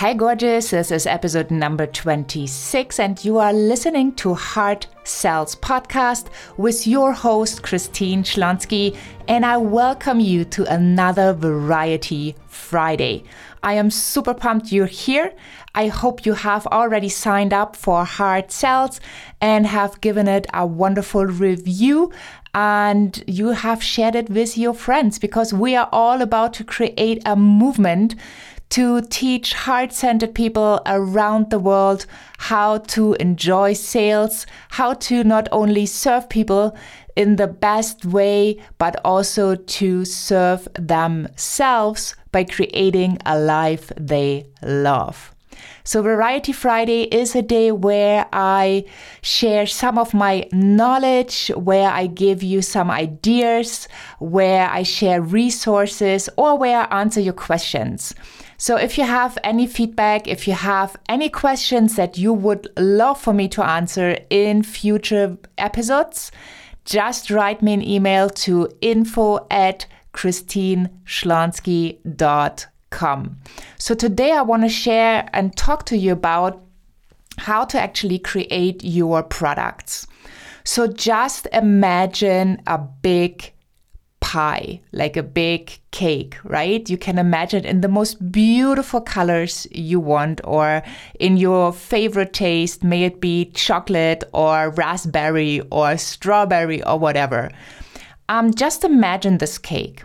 Hi, gorgeous. This is episode number 26, and you are listening to Heart Sells podcast with your host, Christine Schlonski. And I welcome you to another Variety Friday. I am super pumped you're here. I hope you have already signed up for Heart Sells and have given it a wonderful review and you have shared it with your friends because we are all about to create a movement to teach heart centered people around the world how to enjoy sales, how to not only serve people in the best way, but also to serve themselves by creating a life they love. So, Variety Friday is a day where I share some of my knowledge, where I give you some ideas, where I share resources, or where I answer your questions. So if you have any feedback, if you have any questions that you would love for me to answer in future episodes, just write me an email to info at christineschlonski.com. So today I want to share and talk to you about how to actually create your products. So just imagine a big pie, like a big cake, right? You can imagine in the most beautiful colors you want or in your favorite taste, may it be chocolate or raspberry or strawberry or whatever. Um, just imagine this cake.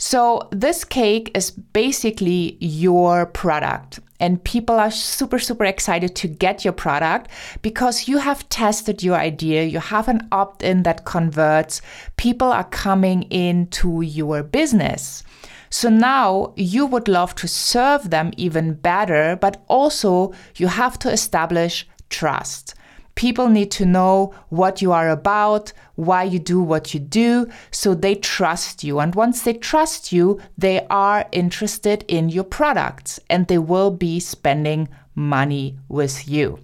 So, this cake is basically your product. And people are super super excited to get your product because you have tested your idea. You have an opt-in that converts. People are coming into your business. So now you would love to serve them even better but also you have to establish trust. People need to know what you are about, why you do what you do, so they trust you. And once they trust you, they are interested in your products and they will be spending money with you.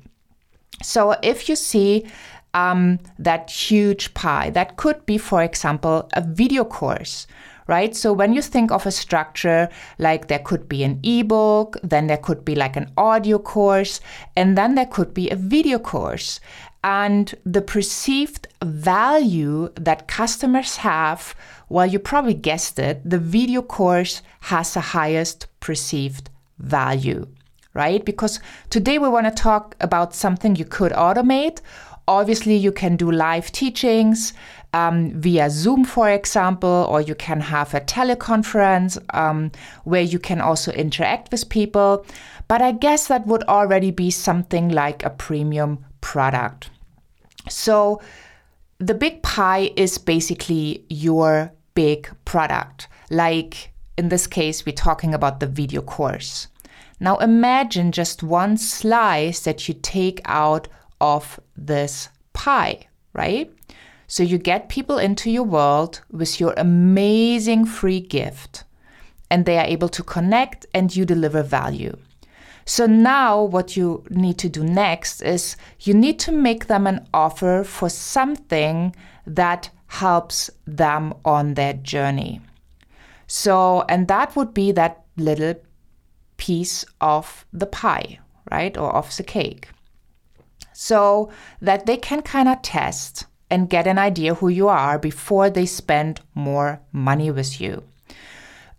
So if you see um, that huge pie, that could be, for example, a video course right? So when you think of a structure, like there could be an ebook, then there could be like an audio course, and then there could be a video course. And the perceived value that customers have, well, you probably guessed it, the video course has the highest perceived value, right? Because today we want to talk about something you could automate. Obviously, you can do live teachings um, via Zoom, for example, or you can have a teleconference um, where you can also interact with people. But I guess that would already be something like a premium product. So the big pie is basically your big product. Like in this case, we're talking about the video course. Now imagine just one slice that you take out of this pie, right? So you get people into your world with your amazing free gift, and they are able to connect and you deliver value. So now what you need to do next is you need to make them an offer for something that helps them on their journey. So, and that would be that little piece of the pie, right? Or of the cake. So that they can kind of test and get an idea who you are before they spend more money with you.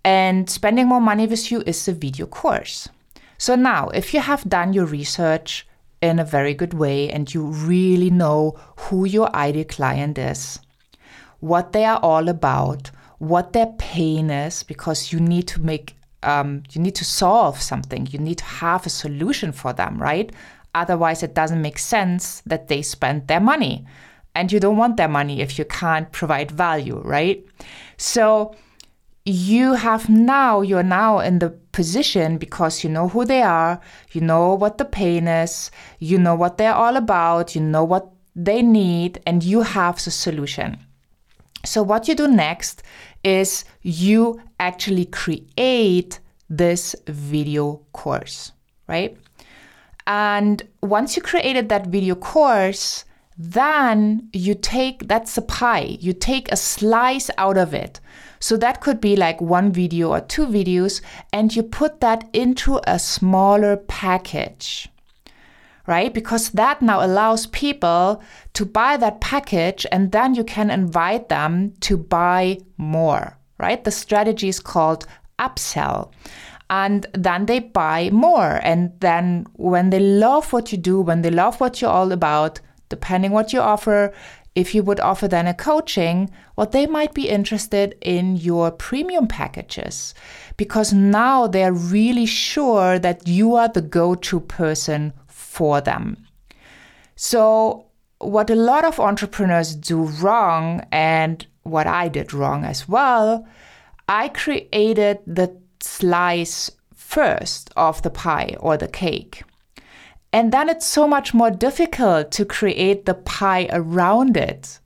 And spending more money with you is a video course. So now, if you have done your research in a very good way and you really know who your ideal client is, what they are all about, what their pain is, because you need to make um, you need to solve something. You need to have a solution for them, right? Otherwise, it doesn't make sense that they spend their money and you don't want their money if you can't provide value, right? So you have now, you're now in the position because you know who they are, you know what the pain is, you know what they're all about, you know what they need, and you have the solution. So, what you do next is you actually create this video course, right? And once you created that video course, Then you take that's a pie, you take a slice out of it. So that could be like one video or two videos, and you put that into a smaller package right? Because that now allows people to buy that package and then you can invite them to buy more, right? The strategy is called upsell. And then they buy more. And then when they love what you do, when they love what you're all about, depending what you offer, if you would offer then a coaching, well, they might be interested in your premium packages because now they're really sure that you are the go to person for them. So, what a lot of entrepreneurs do wrong, and what I did wrong as well, I created the slice first of the pie or the cake. And then it's so much more difficult to create the pie around it.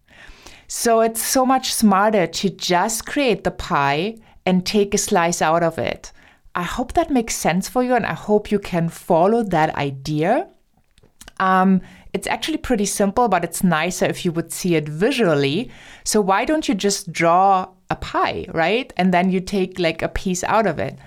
So it's so much smarter to just create the pie and take a slice out of it. I hope that makes sense for you and I hope you can follow that idea. Um, it's actually pretty simple, but it's nicer if you would see it visually. So why don't you just draw a pie, right? And then you take like a piece out of it.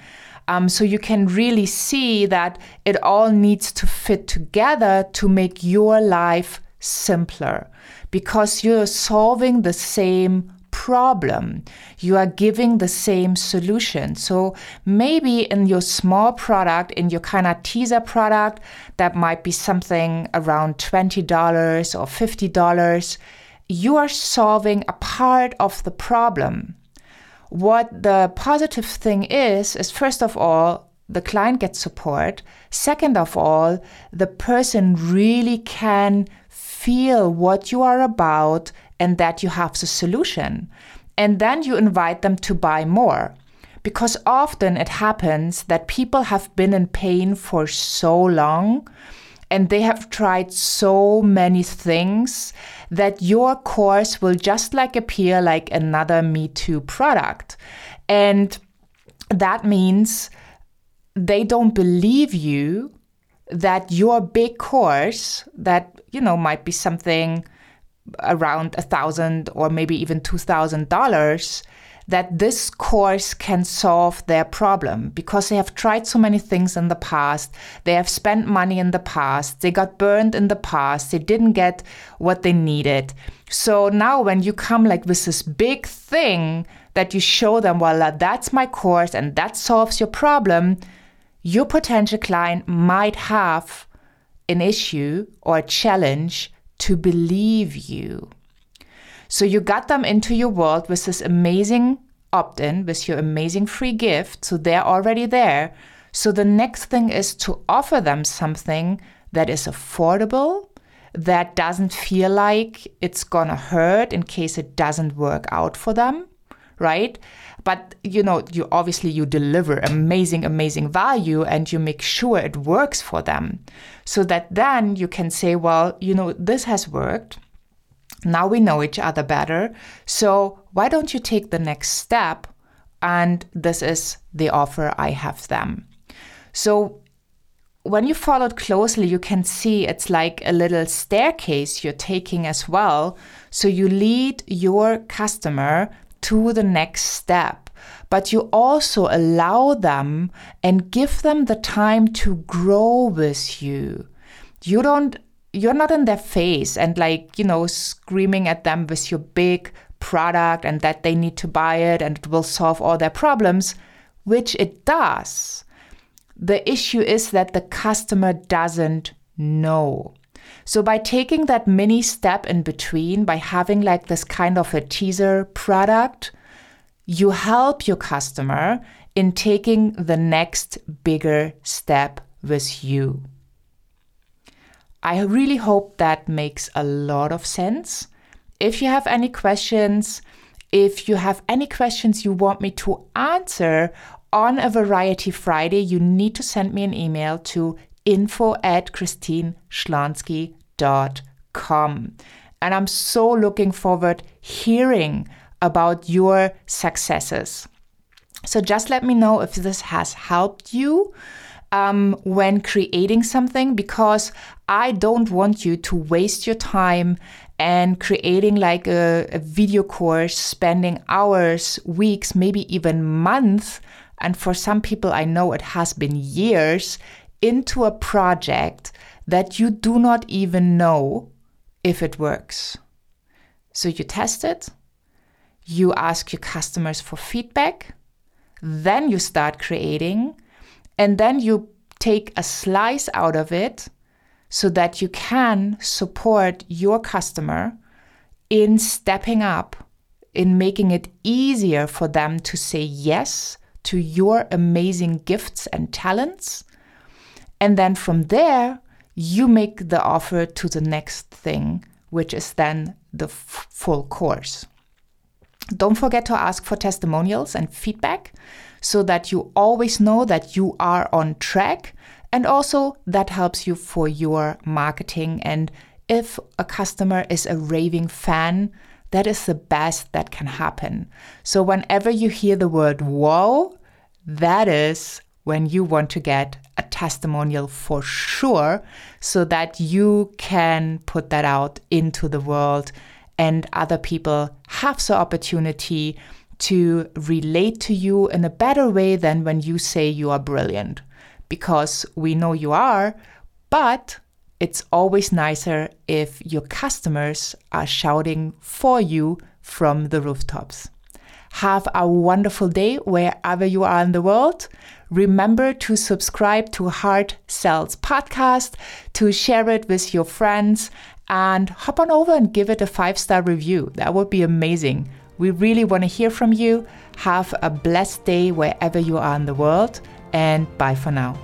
Um, so you can really see that it all needs to fit together to make your life simpler because you're solving the same problem. You are giving the same solution. So maybe in your small product, in your kind of teaser product, that might be something around $20 or $50. You are solving a part of the problem. What the positive thing is, is first of all, the client gets support. Second of all, the person really can feel what you are about and that you have the solution. And then you invite them to buy more. Because often it happens that people have been in pain for so long and they have tried so many things that your course will just like appear like another Me Too product. And that means they don't believe you that your big course that you know might be something around a thousand or maybe even two thousand dollars that this course can solve their problem because they have tried so many things in the past. They have spent money in the past. They got burned in the past. They didn't get what they needed. So now, when you come like with this big thing that you show them, well, that's my course and that solves your problem, your potential client might have an issue or a challenge to believe you. So you got them into your world with this amazing opt in, with your amazing free gift. So they're already there. So the next thing is to offer them something that is affordable, that doesn't feel like it's gonna hurt in case it doesn't work out for them, right? But you know, you obviously you deliver amazing, amazing value and you make sure it works for them. So that then you can say, well, you know, this has worked. Now we know each other better. So why don't you take the next step? And this is the offer I have them. So when you followed closely, you can see it's like a little staircase you're taking as well. So you lead your customer to the next step, but you also allow them and give them the time to grow with you. You don't you're not in their face and like, you know, screaming at them with your big product and that they need to buy it and it will solve all their problems, which it does. The issue is that the customer doesn't know. So by taking that mini step in between, by having like this kind of a teaser product, you help your customer in taking the next bigger step with you. I really hope that makes a lot of sense. If you have any questions, if you have any questions you want me to answer on a Variety Friday, you need to send me an email to info at christineschlonski.com. And I'm so looking forward hearing about your successes. So just let me know if this has helped you um, when creating something because I don't want you to waste your time and creating like a, a video course, spending hours, weeks, maybe even months. And for some people, I know it has been years into a project that you do not even know if it works. So you test it, you ask your customers for feedback, then you start creating, and then you take a slice out of it so that you can support your customer in stepping up, in making it easier for them to say yes to your amazing gifts and talents. And then from there, you make the offer to the next thing, which is then the f- full course. Don't forget to ask for testimonials and feedback so that you always know that you are on track. And also, that helps you for your marketing. And if a customer is a raving fan, that is the best that can happen. So, whenever you hear the word wow, that is when you want to get a testimonial for sure so that you can put that out into the world and other people have the opportunity to relate to you in a better way than when you say you are brilliant because we know you are but it's always nicer if your customers are shouting for you from the rooftops have a wonderful day wherever you are in the world. Remember to subscribe to Heart Sells podcast, to share it with your friends, and hop on over and give it a five star review. That would be amazing. We really want to hear from you. Have a blessed day wherever you are in the world, and bye for now.